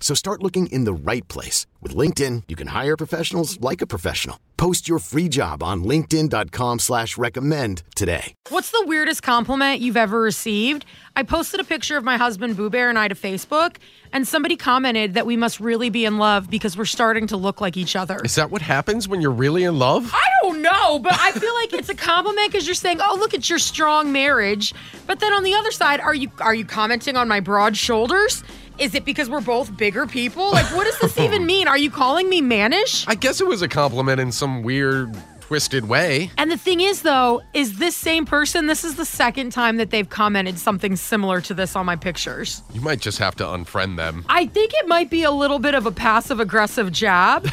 So start looking in the right place. With LinkedIn, you can hire professionals like a professional. Post your free job on linkedin.com slash recommend today. What's the weirdest compliment you've ever received? I posted a picture of my husband Boo Bear and I to Facebook, and somebody commented that we must really be in love because we're starting to look like each other. Is that what happens when you're really in love? I don't know, but I feel like it's a compliment because you're saying, "Oh, look at your strong marriage." But then on the other side, are you are you commenting on my broad shoulders? Is it because we're both bigger people? Like, what does this even mean? Are you calling me mannish? I guess it was a compliment in some weird, twisted way. And the thing is, though, is this same person, this is the second time that they've commented something similar to this on my pictures. You might just have to unfriend them. I think it might be a little bit of a passive aggressive jab,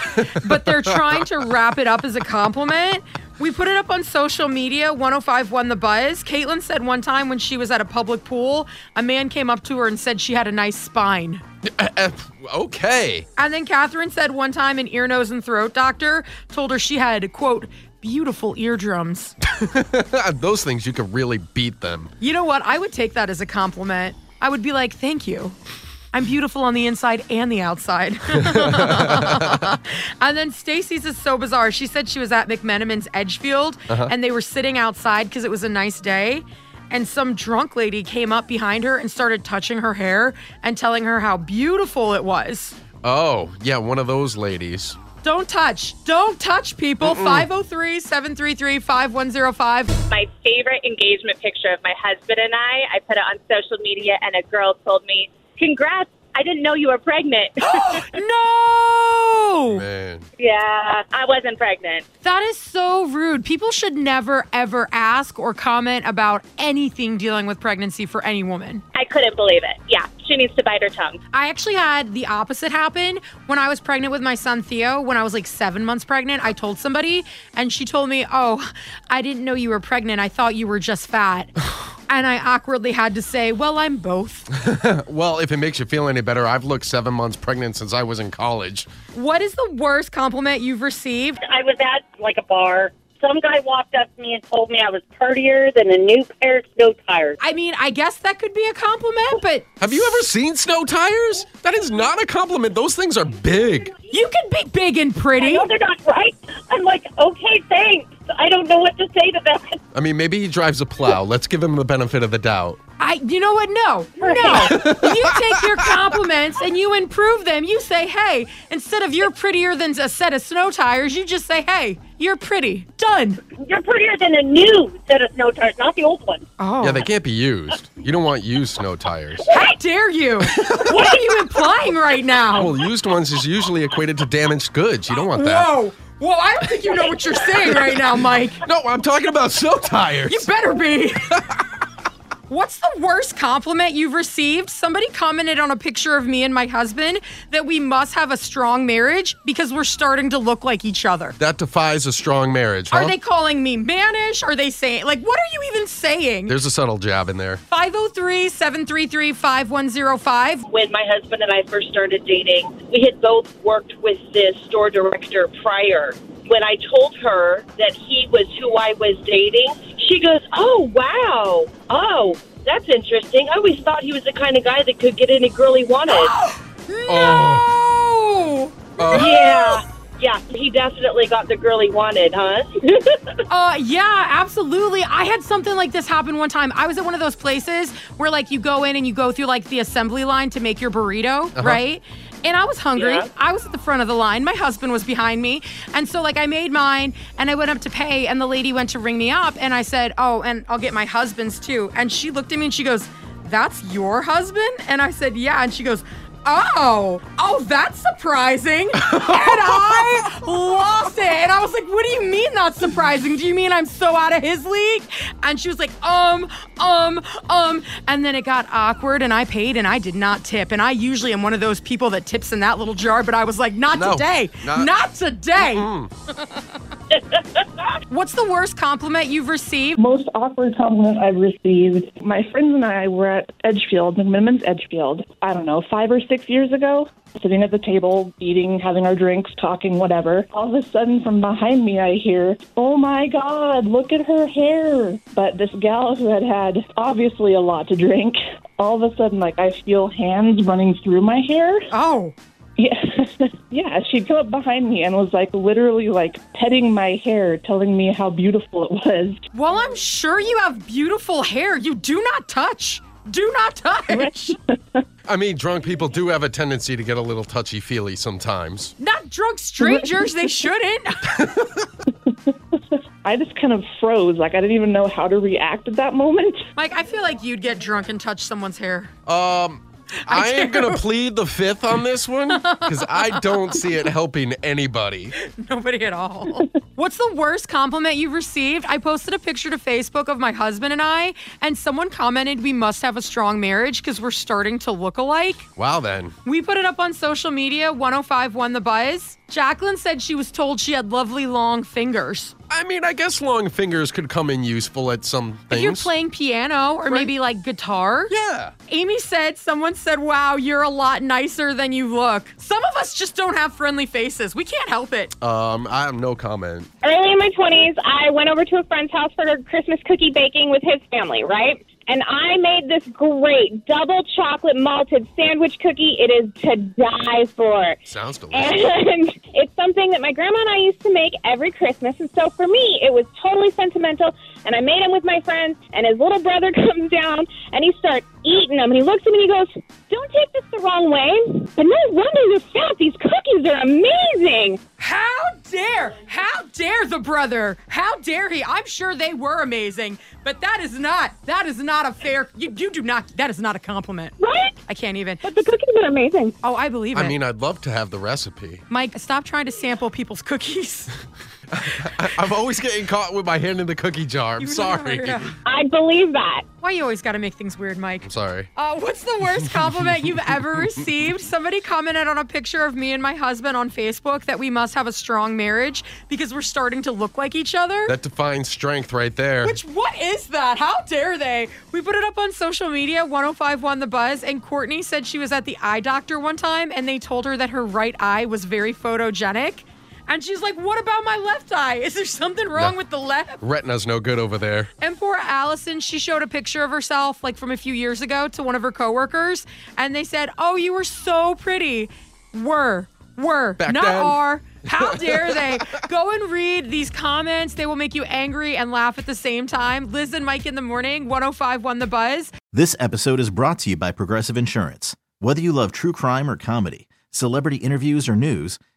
but they're trying to wrap it up as a compliment. We put it up on social media. 105 The Buzz. Caitlin said one time when she was at a public pool, a man came up to her and said she had a nice spine. Okay. And then Catherine said one time an ear, nose, and throat doctor told her she had, quote, beautiful eardrums. Those things, you could really beat them. You know what? I would take that as a compliment. I would be like, thank you. I'm beautiful on the inside and the outside. and then Stacy's is so bizarre. She said she was at McMenamin's Edgefield Uh-huh. and they were sitting outside because it was a nice day. And some drunk lady came up behind her and started touching her hair and telling her how beautiful it was. Oh, yeah, one of those ladies. Don't touch. Don't touch people. 503 733 5105. my favorite engagement picture of my husband and I. I put it on social media, and a girl told me, "Congrats! I didn't know you were pregnant." No! Man. yeah, I wasn't pregnant. That is so rude. People should never, ever ask or comment about anything dealing with pregnancy for any woman. I couldn't believe it. Yeah, she needs to bite her tongue. I actually had the opposite happen when I was pregnant with my son Theo. When I was like seven months pregnant, I told somebody, and she told me, Oh, I didn't know you were pregnant. I thought you were just fat. and I awkwardly had to say, Well, I'm both. Well, if it makes you feel any better, I've looked seven months pregnant since I was in college. what is the worst compliment you've received? I was at like a bar. Some guy walked up to me and told me I was prettier than a new pair of snow tires. I mean, I guess that could be a compliment, but Have you ever seen snow tires? That is not a compliment. Those things are big. you can be big and pretty. No, they're not right. I'm like, okay, thanks. I don't know what to say to that. I mean, maybe he drives a plow. Let's give him the benefit of the doubt. I, you know what? No, no. you take your compliments and you improve them. You say, hey, instead of you're prettier than a set of snow tires, you just say, hey, you're pretty. Done. You're prettier than a new set of snow tires, not the old one. Oh. Yeah, they can't be used. You don't want used snow tires. How dare you? what are you implying right now? Well, used ones is usually equated to damaged goods. You don't want that. Whoa. Whoa, I don't think you know what you're saying right now, Mike. No, I'm talking about so tires. You better be. What's the worst compliment you've received? Somebody commented on a picture of me and my husband that we must have a strong marriage because we're starting to look like each other. that defies a strong marriage, huh? Are they calling me mannish? Are they saying, like, what are you even saying? There's a subtle jab in there. 503 733 5105. When my husband and I first started dating, we had both worked with this store director prior. When I told her that he was who I was dating, she goes, "Oh wow, oh." That's interesting. I always thought he was the kind of guy that could get any girl he wanted. Oh. No! Uh. yeah. Yeah, he definitely got the girl he wanted, huh? Uh, yeah, absolutely. I had something like this happen one time. I was at one of those places where, like, you go in and you go through, like, the assembly line to make your burrito, right? and I was hungry. Yeah. I was at the front of the line. My husband was behind me. And so, like, I made mine and I went up to pay, and the lady went to ring me up. And I said, Oh, and I'll get my husband's too. And she looked at me and she goes, That's your husband? And I said, Yeah. And she goes, Oh, oh, that's surprising. and I lost it. And I was like, What do you mean that's surprising? Do you mean I'm so out of his league? And she was like, Um, um, um. And then it got awkward and I paid and I did not tip. And I usually am one of those people that tips in that little jar, but I was like, Not No, today. not- Not today. What's the worst compliment you've received? most awkward compliment I've received. My friends and I were at Edgefield, McMillan's Edgefield, I don't know, five or six years ago, sitting at the table, eating, having our drinks, talking, whatever. All of a sudden, from behind me, I hear, Oh my God, look at her hair. But this gal who had had obviously a lot to drink, all of a sudden, like, I feel hands running through my hair. Oh, Yeah, yeah. She'd come up behind me and was like literally like petting my hair, telling me how beautiful it was. well, I'm sure you have beautiful hair. You do not touch. Do not touch. I mean, drunk people do have a tendency to get a little touchy feely sometimes. Not drunk strangers. They shouldn't. I just kind of froze. Like I didn't even know how to react at that moment. Mike, I feel like you'd get drunk and touch someone's hair. Um, I, am gonna plead the fifth on this one because I don't see it helping anybody. Nobody at all. What's the worst compliment you've received? I posted a picture to Facebook of my husband and I, and someone commented we must have a strong marriage because we're starting to look alike. Wow, then. We put it up on social media. 105 won the buzz. Jacqueline said she was told she had lovely long fingers. I mean, I guess long fingers could come in useful at some things. If you're playing piano or maybe like guitar. yeah. Amy said, someone said, wow, you're a lot nicer than you look. Some of us just don't have friendly faces. We can't help it. Um, I have no comment. early in my 20s, I went over to a friend's house for Christmas cookie baking with his family, right? And I made this great double chocolate malted sandwich cookie. It is to die for. Sounds delicious. And it's something that my grandma and I used to make every Christmas. And so for me, it was totally sentimental. And I made them with my friends. And his little brother comes down and he starts eating them. And he looks at me and he goes, Don't take this the wrong way. But no wonder you're fat. These cookies are amazing. How dare, how dare the brother? How dare he? I'm sure they were amazing, but that is not, that is not a fair, you, you do not, that is not a compliment. Right? I can't even. But the cookies are amazing. Oh, I believe it. I mean, I'd love to have the recipe. Mike, stop trying to sample people's cookies. I, I'm always getting caught with my hand in the cookie jar. I'm You sorry. know, I believe that. Why you always got to make things weird, Mike? I'm sorry. Uh, what's the worst compliment you've ever received? Somebody commented on a picture of me and my husband on Facebook that we must have a strong marriage because we're starting to look like each other. That defines strength right there. Which what is that? How dare they? We put it up on social media, 1051 The Buzz, and Courtney said she was at the eye doctor one time and they told her that her right eye was very photogenic. And she's like, What about my left eye? Is there something wrong No. with the left? Retina's no good over there. And poor Allison, she showed a picture of herself like from a few years ago to one of her coworkers, and they said, "Oh, you were so pretty." Were, were, Back not then. are. How dare they? Go and read these comments. They will make you angry and laugh at the same time. Liz and Mike in the morning, 1051 The Buzz. This episode is brought to you by Progressive Insurance. Whether you love true crime or comedy, celebrity interviews or news,